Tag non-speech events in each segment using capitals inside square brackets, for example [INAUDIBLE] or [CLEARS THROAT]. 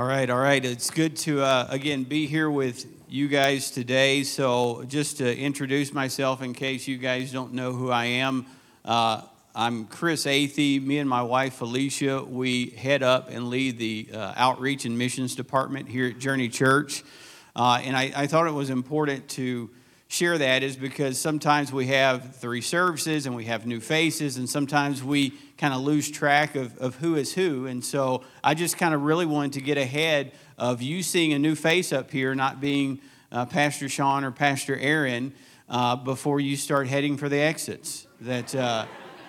All right, all right. It's good to, uh, again, be here with you guys today. So, just to introduce myself in case you guys don't know who I am, uh, I'm Chris Athey. Me and my wife Felicia, we head up and lead the uh, outreach and missions department here at Journey Church. Uh, and I, I thought it was important to share that is because sometimes we have three services and we have new faces, and sometimes we kind of lose track of, of who is who. And so I just kind of really wanted to get ahead of you seeing a new face up here, not being uh, Pastor Sean or Pastor Aaron, uh, before you start heading for the exits. That uh,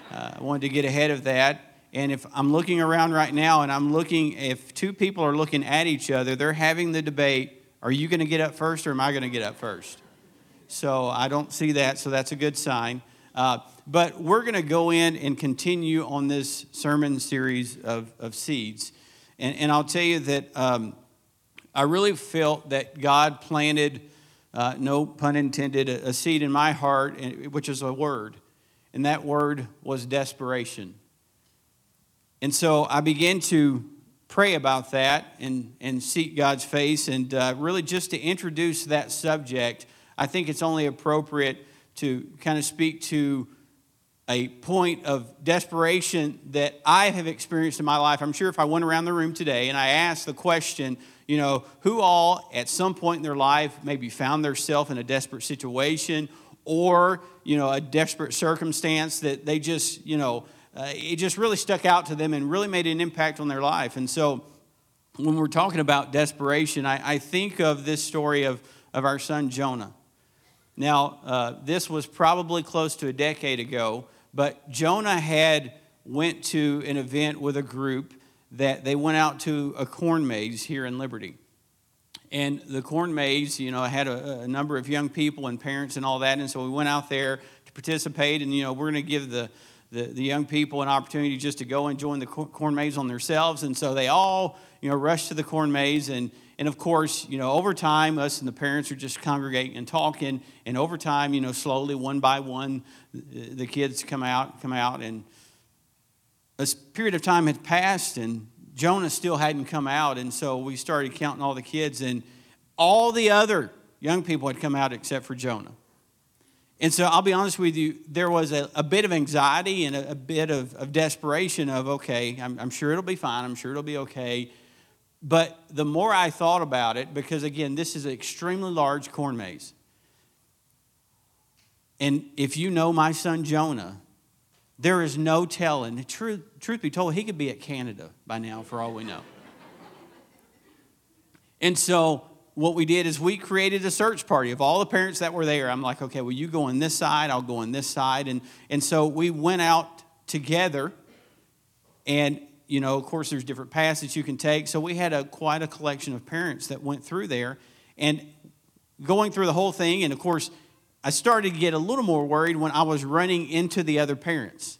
uh I wanted to get ahead of that. And if I'm looking around right now and I'm looking, if two people are looking at each other, they're having the debate are you going to get up first or am I going to get up first? So I don't see that, so that's a good sign. Uh, but we're going to go in and continue on this sermon series of, of seeds. And, and I'll tell you that um, I really felt that God planted, uh, no pun intended, a, a seed in my heart, which is a word. And that word was desperation. And so I began to pray about that and, and seek God's face. And uh, really, just to introduce that subject, I think it's only appropriate to kind of speak to a point of desperation that I have experienced in my life. I'm sure if I went around the room today and I asked the question, you know, who all at some point in their life maybe found themselves in a desperate situation or, you know, a desperate circumstance that they just, you know, uh, it just really stuck out to them and really made an impact on their life. And so when we're talking about desperation, I, I think of this story of, of our son Jonah. Now, uh, this was probably close to a decade ago, but Jonah had went to an event with a group that they went out to a corn maze here in Liberty. And the corn maze, you know, had a, a number of young people and parents and all that. And so we went out there to participate. And, you know, we're going to give the, the, the, young people an opportunity just to go and join the corn maze on themselves. And so they all, you know, rushed to the corn maze. And, and of course, you know, over time, us and the parents are just congregating and talking. And over time, you know, slowly, one by one, the kids come out, come out. And a period of time had passed, and Jonah still hadn't come out. And so we started counting all the kids, and all the other young people had come out except for Jonah. And so I'll be honest with you, there was a, a bit of anxiety and a, a bit of, of, desperation of, okay, I'm, I'm sure it'll be fine, I'm sure it'll be okay. But the more I thought about it, because again, this is an extremely large corn maze. And if you know my son Jonah, there is no telling. Truth, truth be told, he could be at Canada by now, for all we know. and so, what we did is we created a search party of all the parents that were there. I'm like, okay, well, you go on this side, I'll go on this side. And, and so we went out together and you know, of course, there's different paths that you can take. So we had a quite a collection of parents that went through there, and going through the whole thing. And of course, I started to get a little more worried when I was running into the other parents.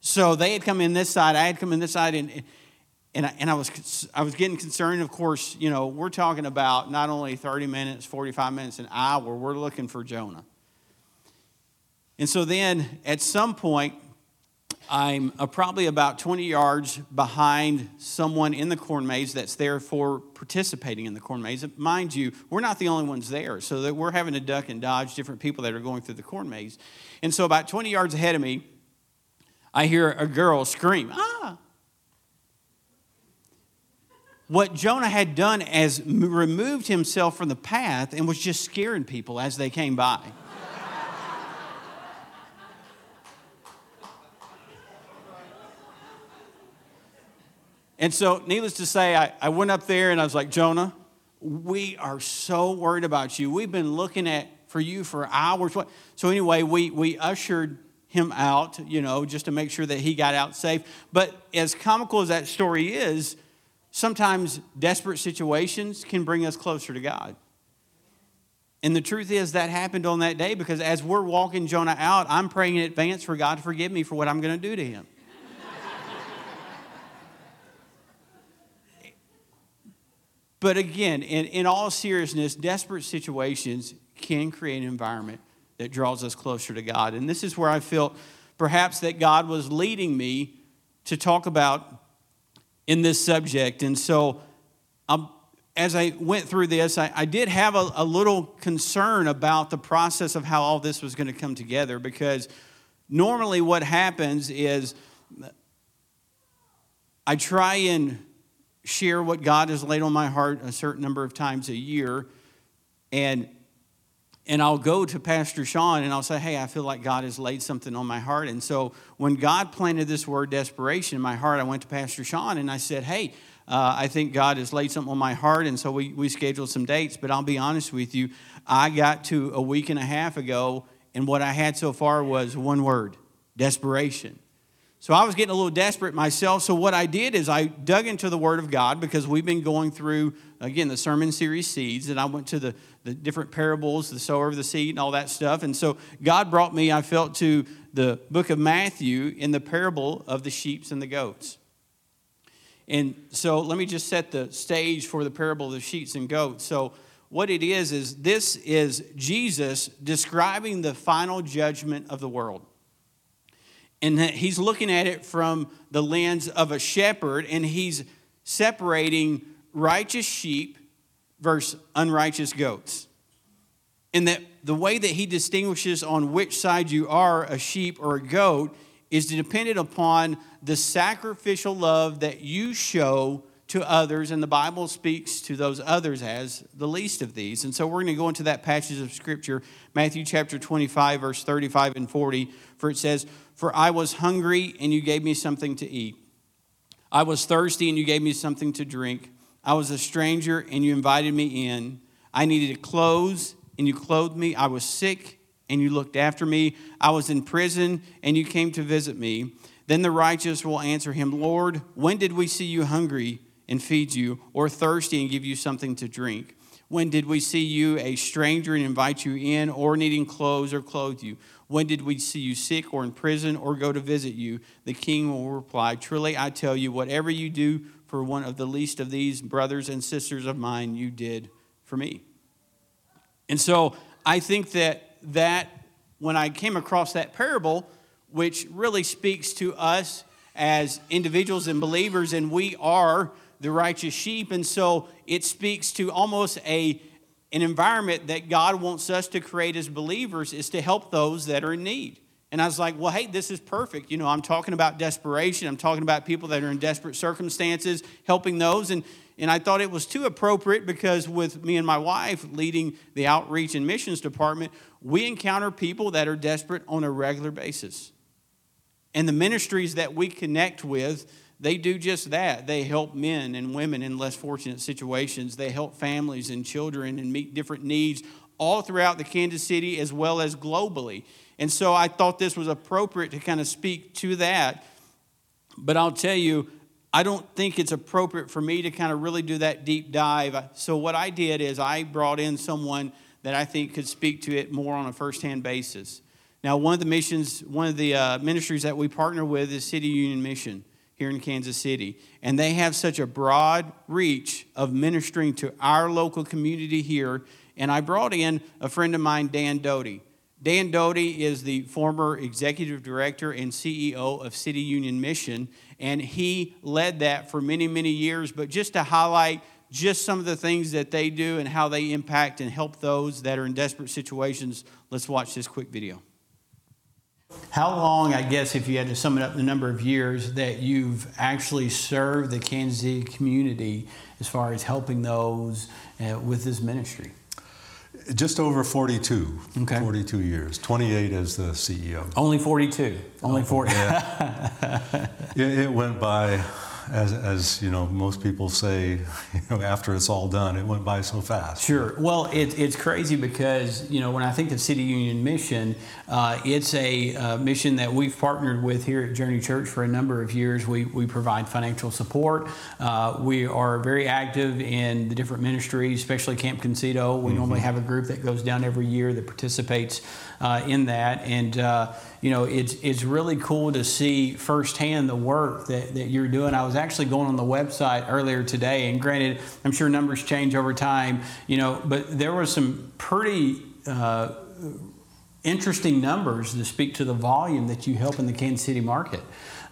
So they had come in this side, I had come in this side, and and I, and I was I was getting concerned. Of course, you know, we're talking about not only 30 minutes, 45 minutes, an hour. We're looking for Jonah. And so then, at some point, I'm uh, probably about 20 yards behind someone in the corn maze that's there for participating in the corn maze. Mind you, we're not the only ones there, so that we're having to duck and dodge different people that are going through the corn maze. And so, about 20 yards ahead of me, I hear a girl scream, Ah! What Jonah had done is removed himself from the path and was just scaring people as they came by. And so, needless to say, I, I went up there and I was like, Jonah, we are so worried about you. We've been looking at for you for hours. So anyway, we, we ushered him out, you know, just to make sure that he got out safe. But as comical as that story is, sometimes desperate situations can bring us closer to God. And the truth is that happened on that day because as we're walking Jonah out, I'm praying in advance for God to forgive me for what I'm going to do to him. But again, in, in all seriousness, desperate situations can create an environment that draws us closer to God. And this is where I felt perhaps that God was leading me to talk about in this subject. And so um, as I went through this, I, I did have a, a little concern about the process of how all this was going to come together because normally what happens is I try and share what God has laid on my heart a certain number of times a year. And and I'll go to Pastor Sean and I'll say, Hey, I feel like God has laid something on my heart. And so when God planted this word desperation in my heart, I went to Pastor Sean and I said, Hey, uh, I think God has laid something on my heart. And so we, we scheduled some dates. But I'll be honest with you, I got to a week and a half ago, and what I had so far was one word desperation. So I was getting a little desperate myself. So what I did is I dug into the Word of God because we've been going through, again, the sermon series Seeds, and I went to the, the different parables, the sower of the seed, and all that stuff. And so God brought me, I felt, to the book of Matthew in the parable of the sheeps and the goats. And so let me just set the stage for the parable of the sheeps and goats. So what it is, is this is Jesus describing the final judgment of the world and that he's looking at it from the lens of a shepherd and he's separating righteous sheep versus unrighteous goats. And that the way that he distinguishes on which side you are a sheep or a goat is dependent upon the sacrificial love that you show to others, and the Bible speaks to those others as the least of these. And so we're going to go into that passage of Scripture, Matthew chapter 25, verse 35 and 40, for it says, For I was hungry, and you gave me something to eat. I was thirsty, and you gave me something to drink. I was a stranger, and you invited me in. I needed clothes, and you clothed me. I was sick, and you looked after me. I was in prison, and you came to visit me. Then the righteous will answer him, Lord, when did we see you hungry? And feed you, or thirsty and give you something to drink? When did we see you a stranger and invite you in, or needing clothes or clothe you? When did we see you sick or in prison or go to visit you? The king will reply, Truly I tell you, whatever you do for one of the least of these brothers and sisters of mine, you did for me. And so I think that that when I came across that parable, which really speaks to us as individuals and believers, and we are the righteous sheep. And so it speaks to almost a, an environment that God wants us to create as believers is to help those that are in need. And I was like, well, hey, this is perfect. You know, I'm talking about desperation. I'm talking about people that are in desperate circumstances, helping those. And, and I thought it was too appropriate because with me and my wife leading the outreach and missions department, we encounter people that are desperate on a regular basis. And the ministries that we connect with, they do just that. They help men and women in less fortunate situations. They help families and children and meet different needs all throughout the Kansas City as well as globally. And so I thought this was appropriate to kind of speak to that. But I'll tell you, I don't think it's appropriate for me to kind of really do that deep dive. So what I did is I brought in someone that I think could speak to it more on a firsthand basis. Now, one of the missions, one of the uh, ministries that we partner with is City Union Mission here in Kansas City. And they have such a broad reach of ministering to our local community here. And I brought in a friend of mine, Dan Doty. Dan Doty is the former executive director and CEO of City Union Mission, and he led that for many, many years. But just to highlight just some of the things that they do and how they impact and help those that are in desperate situations, let's watch this quick video. How long, I guess, if you had to sum it up, the number of years that you've actually served the Kansas City community as far as helping those uh, with this ministry? Just over 42. Okay. 42 years. 28 as the CEO. Only 42. Only 40. Yeah. [LAUGHS] it, it went by as, as you know, most people say, [LAUGHS] you know, after it's all done, it went by so fast. Sure. Well, it, it's crazy because you know when I think of City Union Mission, uh, it's a uh, mission that we've partnered with here at Journey Church for a number of years. We we provide financial support. Uh, we are very active in the different ministries, especially Camp CUMCITO. We mm-hmm. normally have a group that goes down every year that participates uh, in that, and uh, you know, it's, it's really cool to see firsthand the work that, that you're doing. I was actually going on the website earlier today, and granted, I'm sure numbers change over time, you know, but there were some pretty uh, interesting numbers to speak to the volume that you help in the Kansas City market.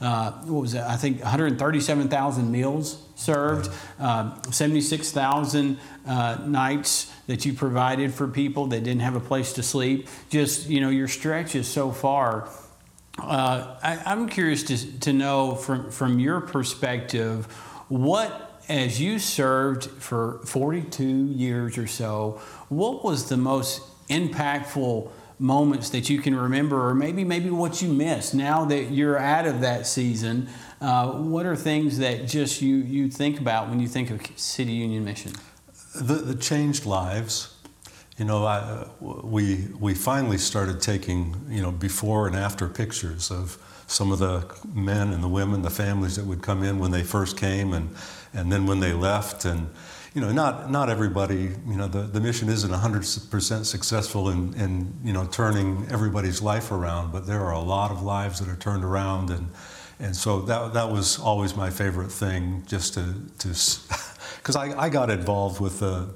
uh, what was it? I think 137,000 meals served, uh, 76,000 uh, nights that you provided for people that didn't have a place to sleep. Just, you know, your stretch is so far. Uh, I, I'm curious to, to know from, from your perspective, what, as you served for 42 years or so, what was the most impactful moments that you can remember, or maybe maybe what you missed now that you're out of that season? Uh, what are things that just you you think about when you think of City Union Mission? The, the changed lives. You know, I, we we finally started taking you know before and after pictures of some of the men and the women, the families that would come in when they first came, and and then when they left, and you know, not not everybody. You know, the, the mission isn't 100% successful in, in you know turning everybody's life around, but there are a lot of lives that are turned around, and and so that that was always my favorite thing, just to to because [LAUGHS] I, I got involved with the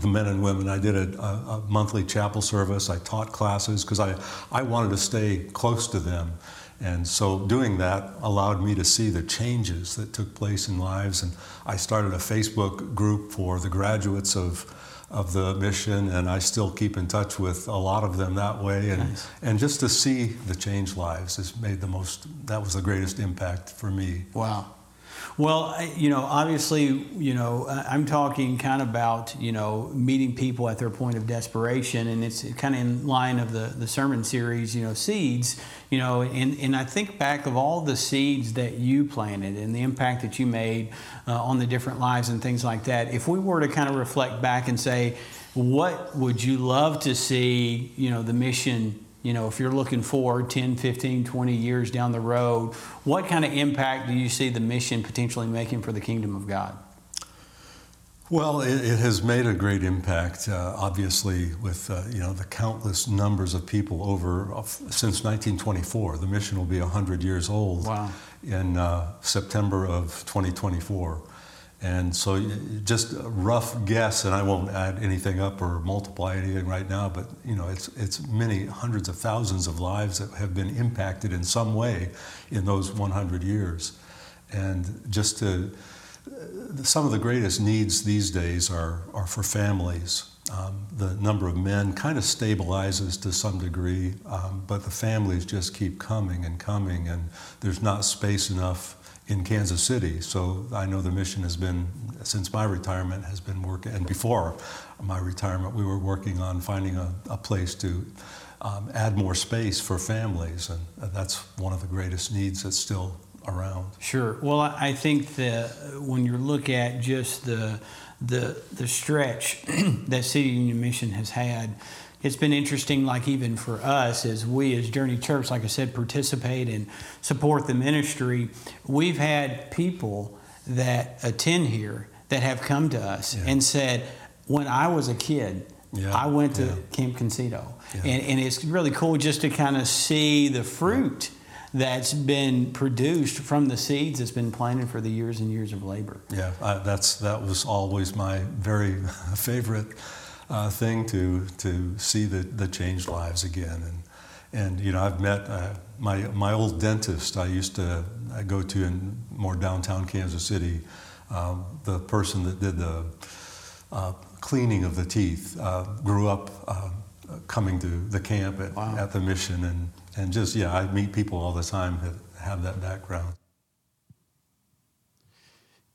the men and women. I did a, a, monthly chapel service. I taught classes because I, I wanted to stay close to them. And so doing that allowed me to see the changes that took place in lives. And I started a Facebook group for the graduates of, of the mission, and I still keep in touch with a lot of them that way. And, nice. and just to see the change lives has made the most, that was the greatest impact for me. Wow. Well, you know, obviously, you know, I'm talking kind of about, you know, meeting people at their point of desperation, and it's kind of in line of the, the sermon series, you know, seeds, you know, and, and I think back of all the seeds that you planted and the impact that you made uh, on the different lives and things like that. If we were to kind of reflect back and say, what would you love to see, you know, the mission you know, if you're looking forward 10, 15, 20 years down the road, what kind of impact do you see the mission potentially making for the kingdom of God? Well, it, it has made a great impact, uh, obviously, with uh, you know the countless numbers of people over uh, since 1924. The mission will be 100 years old wow. in uh, September of 2024. And so, just a rough guess, and I won't add anything up or multiply anything right now, but you know, it's it's many hundreds of thousands of lives that have been impacted in some way in those 100 years, and just to some of the greatest needs these days are are for families. Um, the number of men kind of stabilizes to some degree, um, but the families just keep coming and coming, and there's not space enough in Kansas City. So I know the mission has been, since my retirement, has been working, and before my retirement, we were working on finding a, a place to um, add more space for families, and that's one of the greatest needs that's still around. Sure. Well, I think that when you look at just the the the stretch [CLEARS THROAT] that City Union Mission has had it's been interesting, like even for us, as we as Journey Church, like I said, participate and support the ministry. We've had people that attend here that have come to us yeah. and said, when I was a kid, yeah. I went to yeah. Camp CUMCITO. And, and it's really cool just to kind of see the fruit that's been produced from the seeds that's been planted for the years and years of labor. Yeah, I, that's that was always my very [LAUGHS] favorite uh, thing to to see the, the changed lives again. And and you know I've met uh, my my old dentist I used to I go to in more downtown Kansas City. Um, the person that did the uh, cleaning of the teeth uh, grew up uh, coming to the camp at, wow. at the mission and and just yeah I meet people all the time that have that background.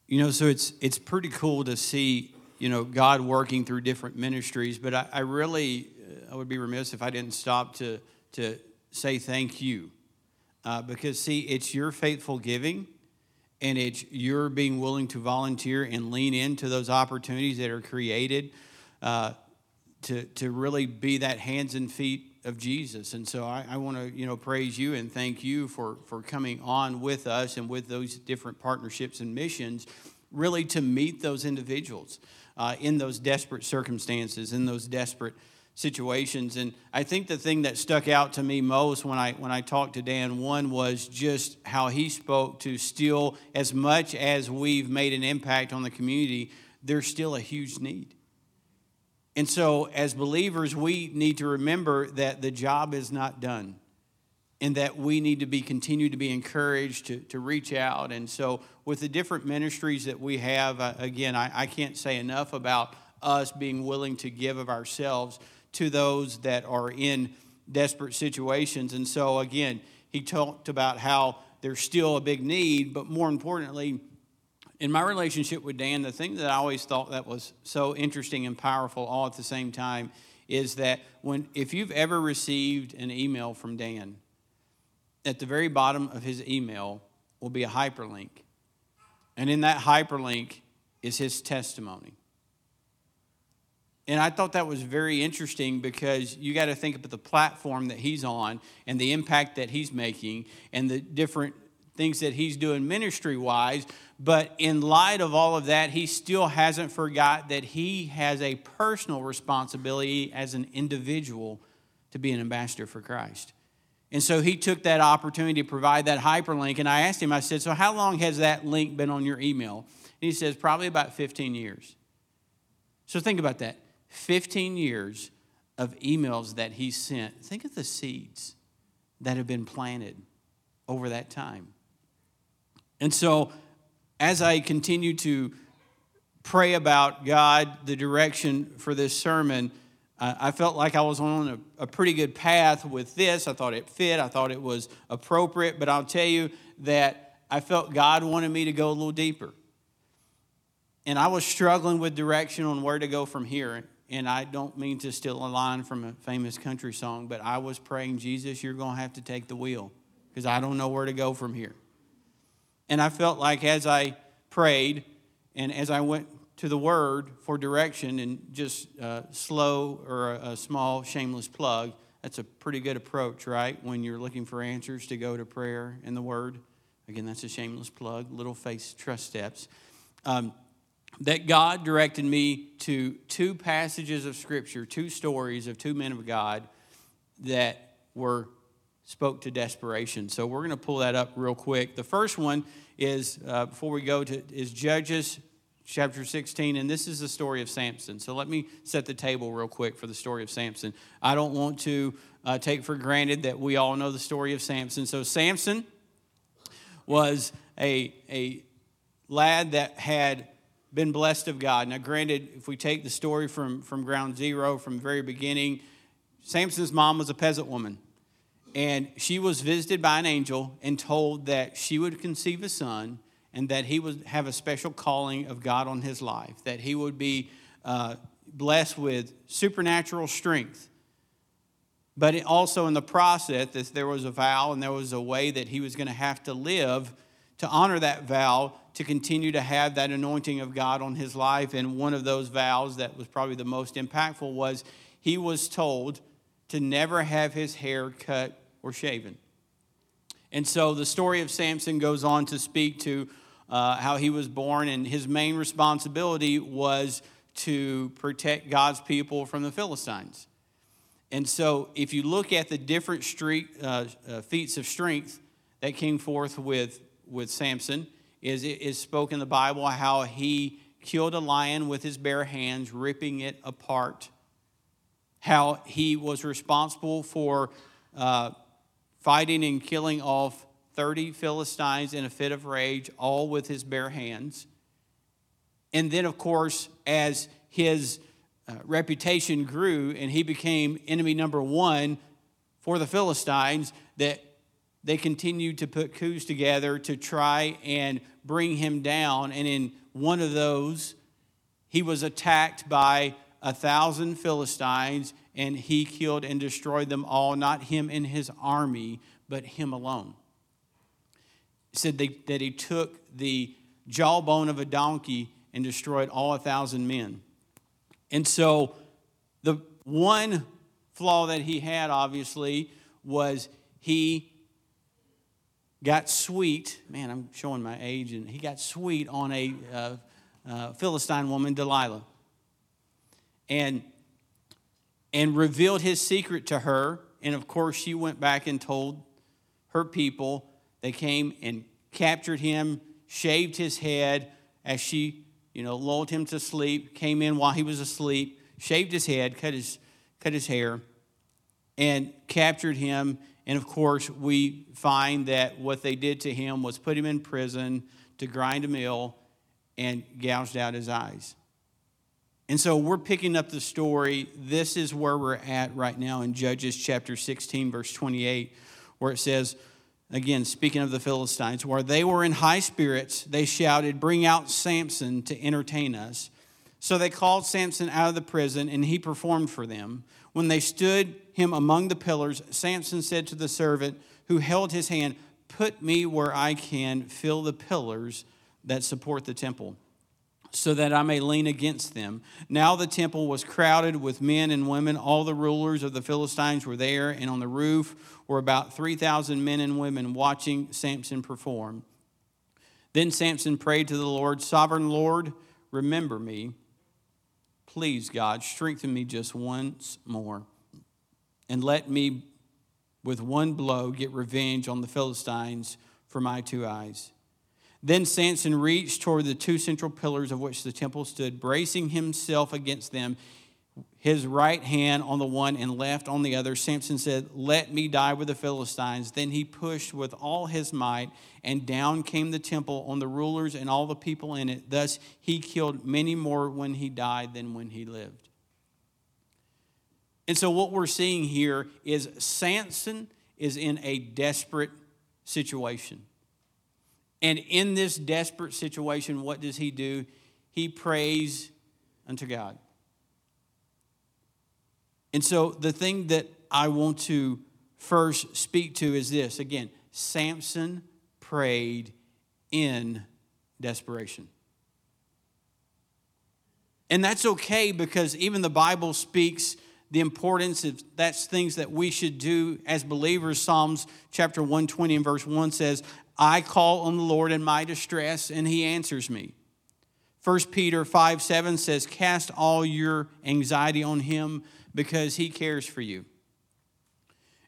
You know, so it's it's pretty cool to see you know, God working through different ministries. But I, I really, uh, I would be remiss if I didn't stop to, to say thank you. Uh, because, see, it's your faithful giving and it's your being willing to volunteer and lean into those opportunities that are created uh, to, to really be that hands and feet of Jesus. And so I, I want to, you know, praise you and thank you for, for coming on with us and with those different partnerships and missions, really to meet those individuals uh, in those desperate circumstances, in those desperate situations. And I think the thing that stuck out to me most when I when I talked to Dan one was just how he spoke to still as much as we've made an impact on the community, there's still a huge need. And so as believers, we need to remember that the job is not done and that we need to be continue to be encouraged to, to reach out. And so, with the different ministries that we have, uh, again, I, I can't say enough about us being willing to give of ourselves to those that are in desperate situations. And so, again, he talked about how there's still a big need, but more importantly, in my relationship with Dan, the thing that I always thought that was so interesting and powerful all at the same time is that when if you've ever received an email from Dan, at the very bottom of his email will be a hyperlink. And in that hyperlink is his testimony. And I thought that was very interesting because you got to think about the platform that he's on and the impact that he's making and the different things that he's doing ministry wise. But in light of all of that, he still hasn't forgot that he has a personal responsibility as an individual to be an ambassador for Christ. And so he took that opportunity to provide that hyperlink. And I asked him, I said, So how long has that link been on your email? And he says, Probably about 15 years. So think about that 15 years of emails that he sent. Think of the seeds that have been planted over that time. And so, as I continue to pray about God, the direction for this sermon, I felt like I was on a, a, pretty good path with this. I thought it fit, I thought it was appropriate, but I'll tell you that I felt God wanted me to go a little deeper. And I was struggling with direction on where to go from here. And I don't mean to steal a line from a famous country song, but I was praying, Jesus, you're going to have to take the wheel because I don't know where to go from here. And I felt like as I prayed and as I went to the Word for direction and just uh, slow or a, a small, shameless plug, that's a pretty good approach, right? When you're looking for answers to go to prayer and the Word. Again, that's a shameless plug, little faith trust steps. Um, that God directed me to two passages of Scripture, two stories of two men of God that were spoke to desperation. So we're going to pull that up real quick. The first one is uh, before we go to is Judges chapter 16, and this is the story of Samson. So let me set the table real quick for the story of Samson. I don't want to uh, take for granted that we all know the story of Samson. So Samson was a, a lad that had been blessed of God. Now, granted, if we take the story from, from ground zero, from very beginning, Samson's mom was a peasant woman. And she was visited by an angel and told that she would conceive a son and that he would have a special calling of God on his life, that he would be uh, blessed with supernatural strength. But also in the process, that there was a vow and there was a way that he was going to have to live to honor that vow to continue to have that anointing of God on his life. And one of those vows that was probably the most impactful was he was told to never have his hair cut or shaven. And so the story of Samson goes on to speak to uh, how he was born, and his main responsibility was to protect God's people from the Philistines. And so, if you look at the different street, uh, uh, feats of strength that came forth with, with Samson, is it is spoken in the Bible how he killed a lion with his bare hands, ripping it apart. How he was responsible for uh, fighting and killing off 30 Philistines in a fit of rage, all with his bare hands. And then, of course, as his uh, reputation grew and he became enemy number one for the Philistines, that they continued to put coups together to try and bring him down. And in one of those, he was attacked by a thousand Philistines and he killed and destroyed them all, not him and his army, but him alone said they, that he took the jawbone of a donkey and destroyed all a thousand men. And so the one flaw that he had, obviously, was he got sweet. Man, I'm showing my age, and he got sweet on a uh, uh, Philistine woman, Delilah, and and revealed his secret to her. And of course, she went back and told her people they came and captured him, shaved his head as she, you know, lulled him to sleep, came in while he was asleep, shaved his head, cut his, cut his hair, and captured him And of course, we find that what they did to him was put him in prison to grind a mill and gouged out his eyes. And so we're picking up the story. This is where we're at right now in Judges chapter 16, verse 28, where it says, again, speaking of the Philistines, where they were in high spirits, they shouted, Bring out Samson to entertain us. So they called Samson out of the prison, and he performed for them. When they stood him among the pillars, Samson said to the servant who held his hand, Put me where I can fill the pillars that support the temple, so that I may lean against them. Now the temple was crowded with men and women. All the rulers of the Philistines were there, and on the roof were about 3,000 men and women watching Samson perform. Then Samson prayed to the Lord, Sovereign Lord, remember me. Please, God, strengthen me just once more and let me, with one blow, get revenge on the Philistines for my two eyes. Then Samson reached toward the two central pillars of which the temple stood, bracing himself against them, his right hand on the one and left on the other. Samson said, Let me die with the Philistines. Then he pushed with all his might, and down came the temple on the rulers and all the people in it. Thus he killed many more when he died than when he lived. And so, what we're seeing here is Samson is in a desperate situation. And in this desperate situation, what does he do? He prays unto God. And so, the thing that I want to first speak to is this again, Samson prayed in desperation. And that's okay because even the Bible speaks the importance of that's things that we should do as believers. Psalms chapter 120 and verse 1 says, I call on the Lord in my distress, and he answers me. 1 Peter 5 7 says, Cast all your anxiety on him because he cares for you.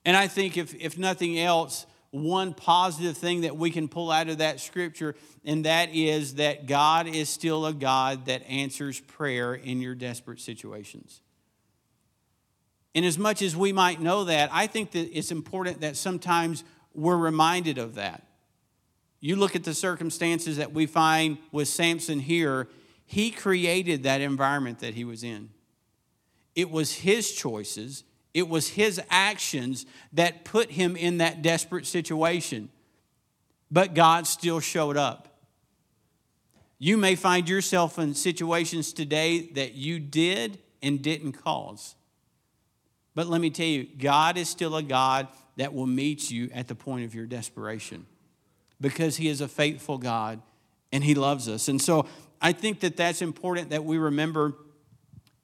And I think, if, if nothing else, one positive thing that we can pull out of that scripture, and that is that God is still a God that answers prayer in your desperate situations. And as much as we might know that, I think that it's important that sometimes we're reminded of that. You look at the circumstances that we find with Samson here, he created that environment that he was in. It was his choices, it was his actions that put him in that desperate situation. But God still showed up. You may find yourself in situations today that you did and didn't cause. But let me tell you, God is still a God that will meet you at the point of your desperation because He is a faithful God and He loves us. And so I think that that's important that we remember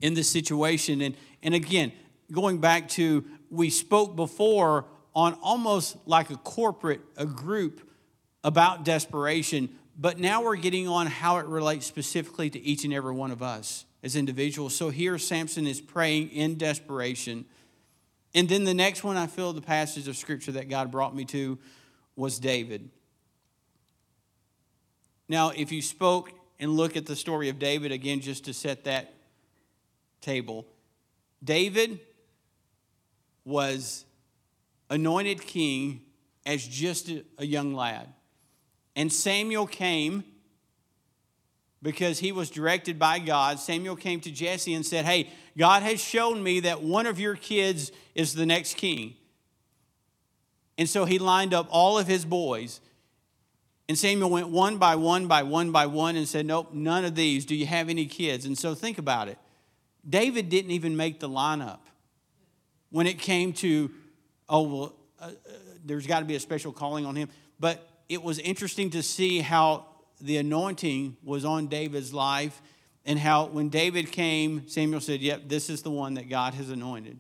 in this situation. And, and again, going back to, we spoke before on almost like a corporate, a group about desperation, but now we're getting on how it relates specifically to each and every one of us as individuals. So here Samson is praying in desperation. And then the next one I feel the passage of scripture that God brought me to was David. Now, if you spoke and look at the story of David again, just to set that table, David was anointed king as just a young lad. And Samuel came because he was directed by God. Samuel came to Jesse and said, Hey, God has shown me that one of your kids is the next king. And so he lined up all of his boys. And Samuel went one by one by one by one and said, Nope, none of these. Do you have any kids? And so think about it. David didn't even make the lineup when it came to, oh, well, uh, uh, there's got to be a special calling on him. But it was interesting to see how the anointing was on David's life and how when David came, Samuel said, Yep, this is the one that God has anointed.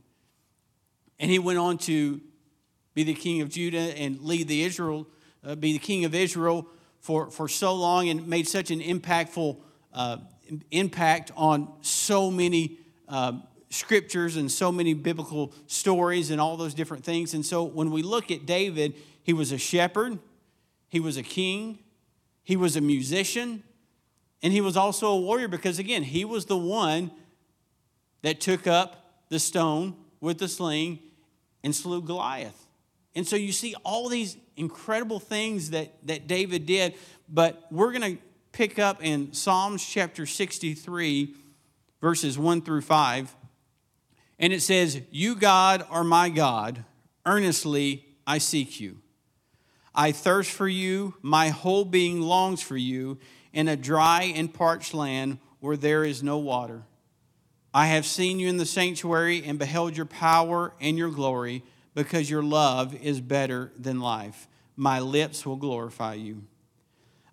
And he went on to be the king of Judah and lead the Israel, uh, be the king of Israel for, for so long and made such an impactful uh, impact on so many uh, scriptures and so many biblical stories and all those different things. And so when we look at David, he was a shepherd, he was a king, he was a musician, and he was also a warrior because, again, he was the one that took up the stone with the sling and slew Goliath. And so you see all these incredible things that, that David did, but we're going to pick up in Psalms chapter 63, verses 1 through 5. And it says, You, God, are my God. Earnestly I seek you. I thirst for you. My whole being longs for you in a dry and parched land where there is no water. I have seen you in the sanctuary and beheld your power and your glory because your love is better than life. My lips will glorify you.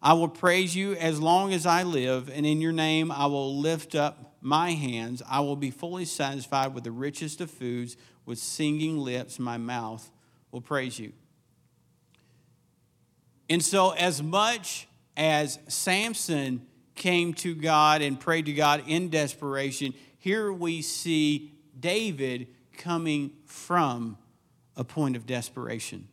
I will praise you as long as I live, and in your name I will lift up my hands. I will be fully satisfied with the richest of foods. With singing lips, my mouth will praise you. And so, as much as Samson came to God and prayed to God in desperation, here we see David coming from a point of desperation.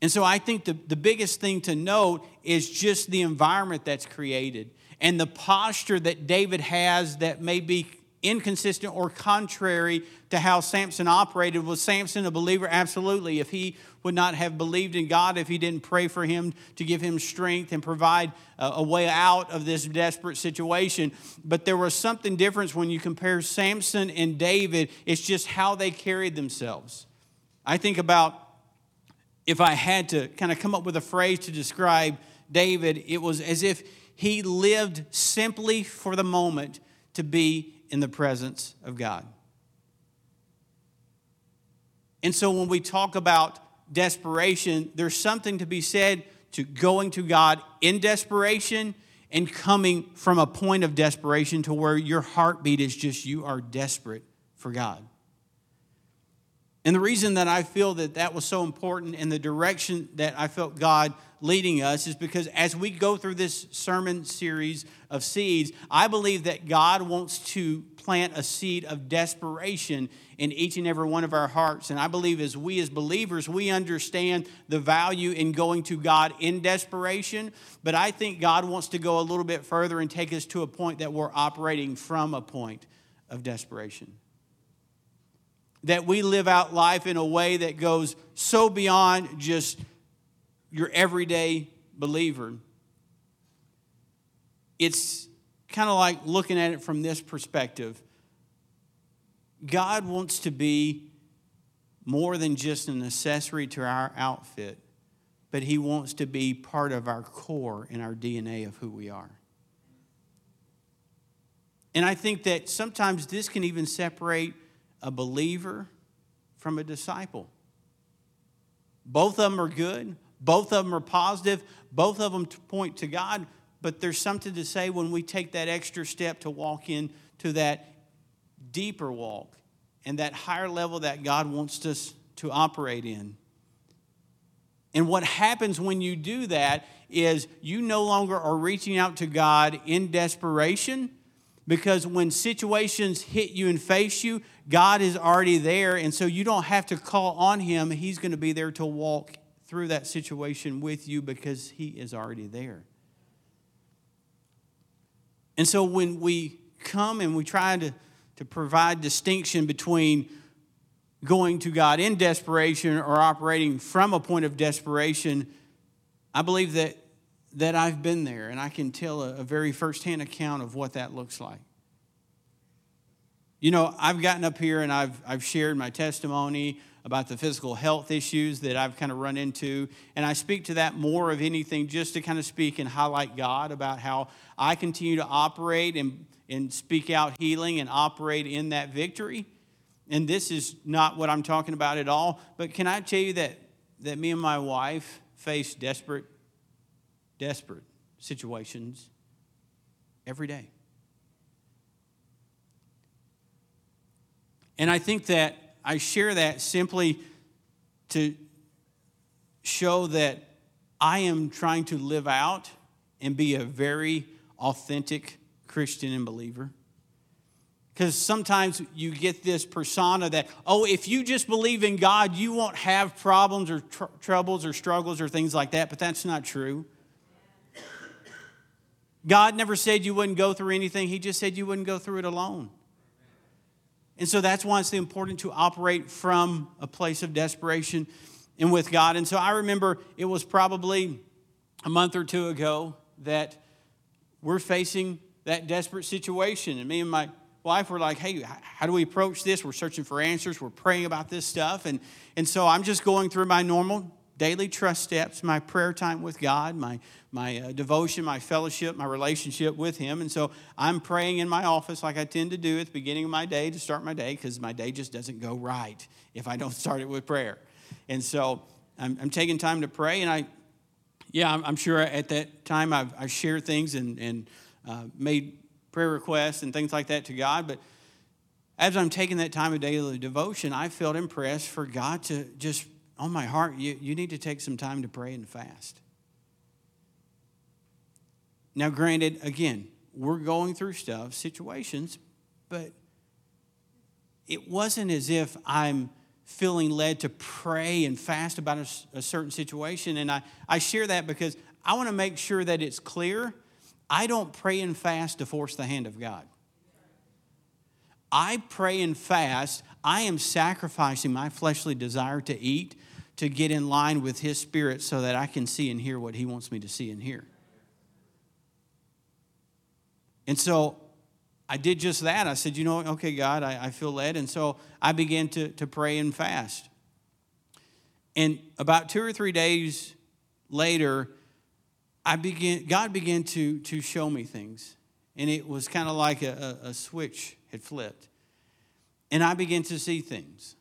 And so I think the, the biggest thing to note is just the environment that's created and the posture that David has that may be inconsistent or contrary to how Samson operated. Was Samson a believer? Absolutely. If he would not have believed in God, if he didn't pray for him to give him strength and provide a way out of this desperate situation. But there was something different when you compare Samson and David. It's just how they carried themselves. I think about if I had to kind of come up with a phrase to describe David, it was as if he lived simply for the moment to be in the presence of God. And so when we talk about desperation, there's something to be said to going to God in desperation and coming from a point of desperation to where your heartbeat is just you are desperate for God. And the reason that I feel that that was so important in the direction that I felt God leading us is because as we go through this sermon series of seeds, I believe that God wants to plant a seed of desperation in each and every one of our hearts. And I believe as we as believers, we understand the value in going to God in desperation. But I think God wants to go a little bit further and take us to a point that we're operating from a point of desperation that we live out life in a way that goes so beyond just your everyday believer. It's kind of like looking at it from this perspective. God wants to be more than just an accessory to our outfit, but He wants to be part of our core and our DNA of who we are. And I think that sometimes this can even separate a believer from a disciple. Both of them are good, both of them are positive, both of them point to God, but there's something to say when we take that extra step to walk into that deeper walk and that higher level that God wants us to operate in. And what happens when you do that is you no longer are reaching out to God in desperation because when situations hit you and face you, God is already there. And so you don't have to call on Him. He's going to be there to walk through that situation with you because He is already there. And so when we come and we try to, to provide distinction between going to God in desperation or operating from a point of desperation, I believe that that I've been there, and I can tell a, a very firsthand account of what that looks like. You know, I've gotten up here and I've, I've shared my testimony about the physical health issues that I've kind of run into. And I speak to that more of anything just to kind of speak and highlight God about how I continue to operate and, and speak out healing and operate in that victory. And this is not what I'm talking about at all. But can I tell you that, that me and my wife face desperate desperate situations every day. And I think that I share that simply to show that I am trying to live out and be a very authentic Christian and believer. Because sometimes you get this persona that, oh, if you just believe in God, you won't have problems or tr- troubles or struggles or things like that, but that's not true. God never said you wouldn't go through anything, He just said you wouldn't go through it alone. And so that's why it's important to operate from a place of desperation and with God. And so I remember it was probably a month or two ago that we're facing that desperate situation. And me and my wife were like, hey, how do we approach this? We're searching for answers. We're praying about this stuff. And, and so I'm just going through my normal daily trust steps, my prayer time with God, my, my uh, devotion, my fellowship, my relationship with Him. And so I'm praying in my office like I tend to do at the beginning of my day to start my day because my day just doesn't go right if I don't [LAUGHS] start it with prayer. And so I'm, I'm taking time to pray. And I, yeah, I'm, I'm sure at that time I've, I've shared things and, and uh, made prayer requests and things like that to God. But as I'm taking that time of daily devotion, I felt impressed for God to just on my heart, you, you need to take some time to pray and fast. Now, granted, again, we're going through stuff, situations, but it wasn't as if I'm feeling led to pray and fast about a, a certain situation. And I, I share that because I want to make sure that it's clear. I don't pray and fast to force the hand of God. I pray and fast. I am sacrificing my fleshly desire to eat to get in line with His Spirit so that I can see and hear what He wants me to see and hear. And so I did just that. I said, you know, okay, God, I, I feel led. And so I began to, to pray and fast. And about two or three days later, I began, God began to, to show me things. And it was kind of like a, a, a switch had flipped. And I began to see things.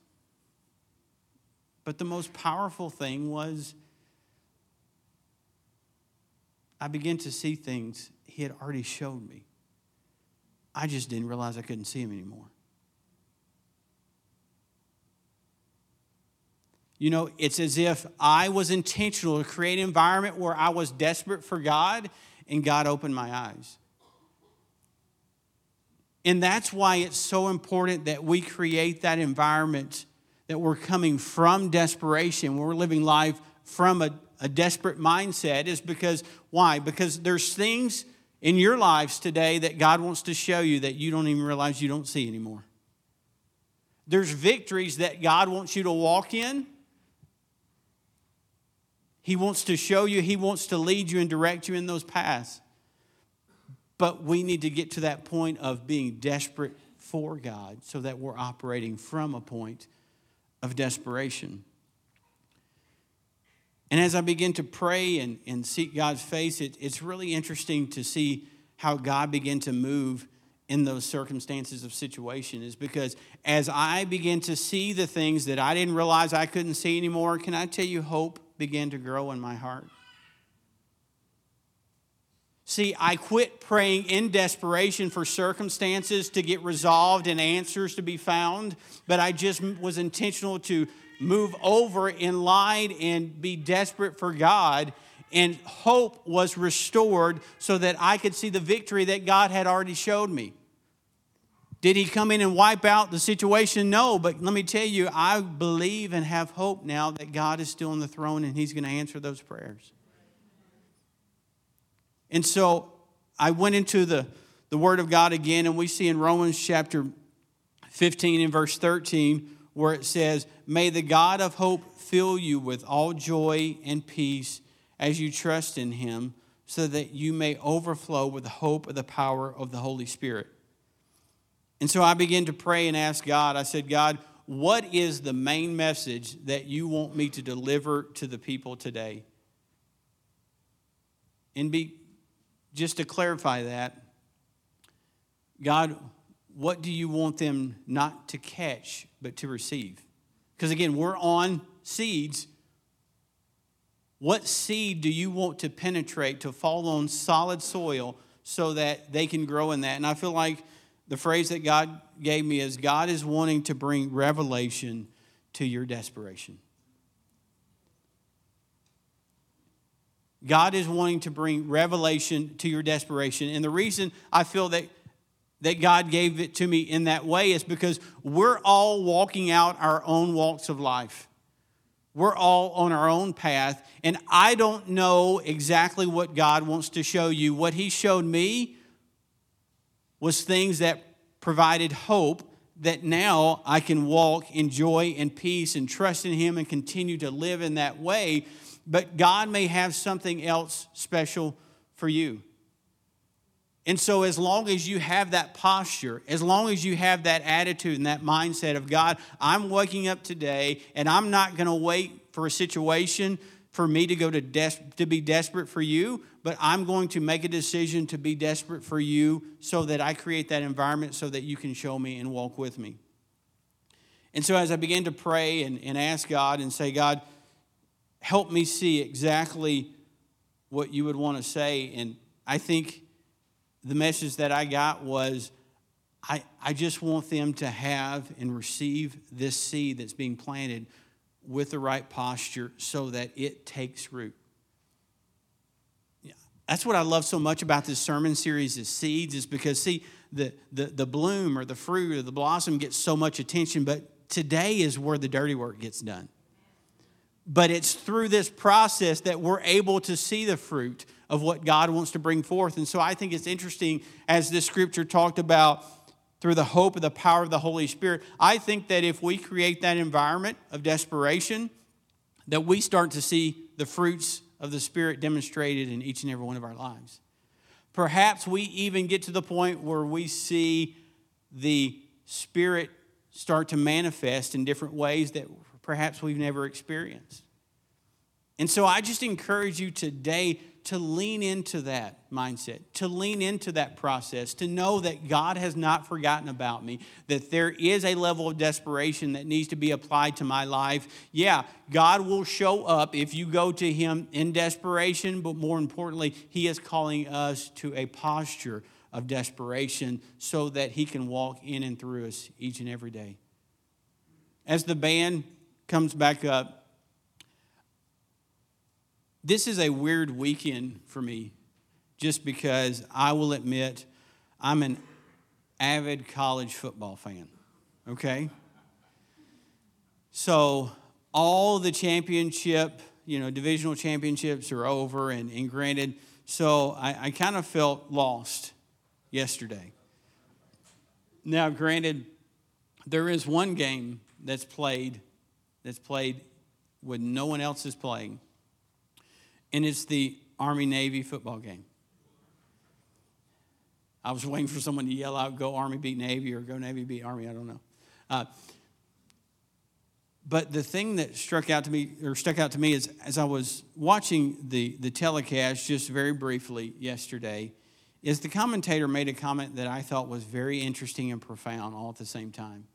But the most powerful thing was I began to see things he had already showed me. I just didn't realize I couldn't see him anymore. You know, it's as if I was intentional to create an environment where I was desperate for God and God opened my eyes. And that's why it's so important that we create that environment that we're coming from desperation, we're living life from a, a desperate mindset, is because why? Because there's things in your lives today that God wants to show you that you don't even realize you don't see anymore. There's victories that God wants you to walk in. He wants to show you, He wants to lead you and direct you in those paths. But we need to get to that point of being desperate for God so that we're operating from a point of desperation. And as I begin to pray and, and seek God's face, it, it's really interesting to see how God began to move in those circumstances of situation is because as I begin to see the things that I didn't realize I couldn't see anymore, can I tell you, hope began to grow in my heart? See, I quit praying in desperation for circumstances to get resolved and answers to be found, but I just was intentional to move over in line and be desperate for God. And hope was restored so that I could see the victory that God had already showed me. Did he come in and wipe out the situation? No, but let me tell you, I believe and have hope now that God is still on the throne and he's going to answer those prayers. And so I went into the, the Word of God again, and we see in Romans chapter 15 and verse 13 where it says, May the God of hope fill you with all joy and peace as you trust in him, so that you may overflow with the hope of the power of the Holy Spirit. And so I began to pray and ask God, I said, God, what is the main message that you want me to deliver to the people today? And be just to clarify that, God, what do you want them not to catch, but to receive? Because again, we're on seeds. What seed do you want to penetrate, to fall on solid soil so that they can grow in that? And I feel like the phrase that God gave me is God is wanting to bring revelation to your desperation. God is wanting to bring revelation to your desperation. And the reason I feel that, that God gave it to me in that way is because we're all walking out our own walks of life. We're all on our own path. And I don't know exactly what God wants to show you. What He showed me was things that provided hope that now I can walk in joy and peace and trust in Him and continue to live in that way. But God may have something else special for you. And so, as long as you have that posture, as long as you have that attitude and that mindset of God, I'm waking up today and I'm not going to wait for a situation for me to go to, des- to be desperate for you, but I'm going to make a decision to be desperate for you so that I create that environment so that you can show me and walk with me. And so, as I began to pray and, and ask God and say, God, help me see exactly what you would want to say. And I think the message that I got was I, I just want them to have and receive this seed that's being planted with the right posture so that it takes root. That's what I love so much about this sermon series is seeds, is because see, the, the, the bloom or the fruit or the blossom gets so much attention, but today is where the dirty work gets done. But it's through this process that we're able to see the fruit of what God wants to bring forth. And so I think it's interesting as this scripture talked about through the hope of the power of the Holy Spirit. I think that if we create that environment of desperation, that we start to see the fruits of the Spirit demonstrated in each and every one of our lives. Perhaps we even get to the point where we see the Spirit start to manifest in different ways that perhaps we've never experienced. And so I just encourage you today to lean into that mindset, to lean into that process, to know that God has not forgotten about me, that there is a level of desperation that needs to be applied to my life. Yeah, God will show up if you go to Him in desperation, but more importantly, He is calling us to a posture of desperation so that He can walk in and through us each and every day. As the band comes back up, this is a weird weekend for me just because I will admit I'm an avid college football fan, okay? So all the championship, you know, divisional championships are over, and, and granted, so I, I kind of felt lost yesterday. Now, granted, there is one game that's played that's played when no one else is playing and it's the Army Navy football game. I was waiting for someone to yell out, go Army beat Navy or go Navy beat Army, I don't know. Uh, but the thing that struck out to me or stuck out to me is as I was watching the, the telecast just very briefly yesterday, is the commentator made a comment that I thought was very interesting and profound all at the same time.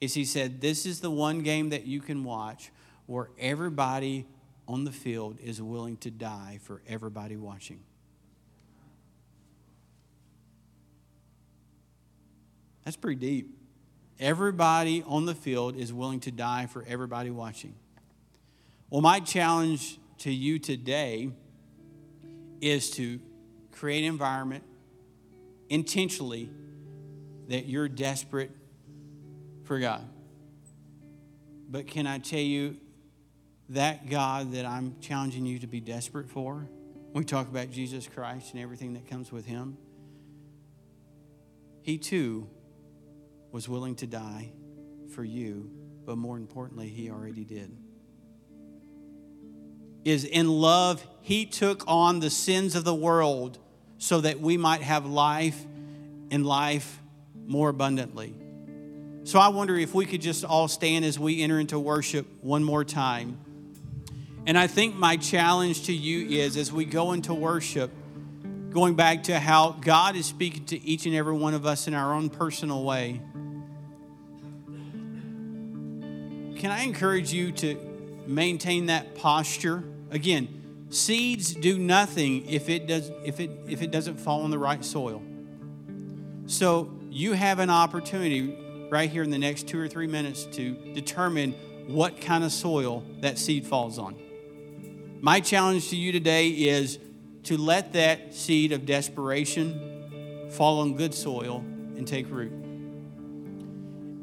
Is he said, This is the one game that you can watch where everybody on the field is willing to die for everybody watching. That's pretty deep. Everybody on the field is willing to die for everybody watching. Well, my challenge to you today is to create an environment intentionally that you're desperate for God. But can I tell you, that God that I'm challenging you to be desperate for, we talk about Jesus Christ and everything that comes with him, he too was willing to die for you, but more importantly, he already did. Is in love, he took on the sins of the world so that we might have life and life more abundantly. So I wonder if we could just all stand as we enter into worship one more time. And I think my challenge to you is as we go into worship, going back to how God is speaking to each and every one of us in our own personal way. Can I encourage you to maintain that posture? Again, seeds do nothing if it does if it if it doesn't fall in the right soil. So you have an opportunity right here in the next 2 or 3 minutes to determine what kind of soil that seed falls on. My challenge to you today is to let that seed of desperation fall on good soil and take root.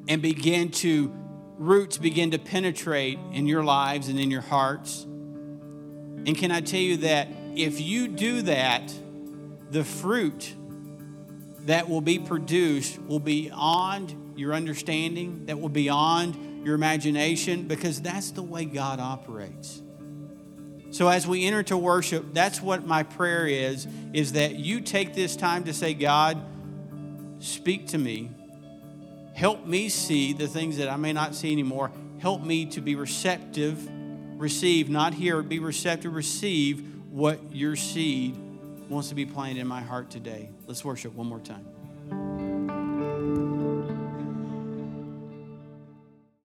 And begin to, roots begin to penetrate in your lives and in your hearts. And can I tell you that if you do that, the fruit that will be produced will be beyond your understanding, that will be beyond your imagination, because that's the way God operates. So as we enter to worship, that's what my prayer is, is that you take this time to say, God, speak to me. Help me see the things that I may not see anymore. Help me to be receptive, receive, not hear, be receptive, receive what your seed wants to be planted in my heart today. Let's worship one more time.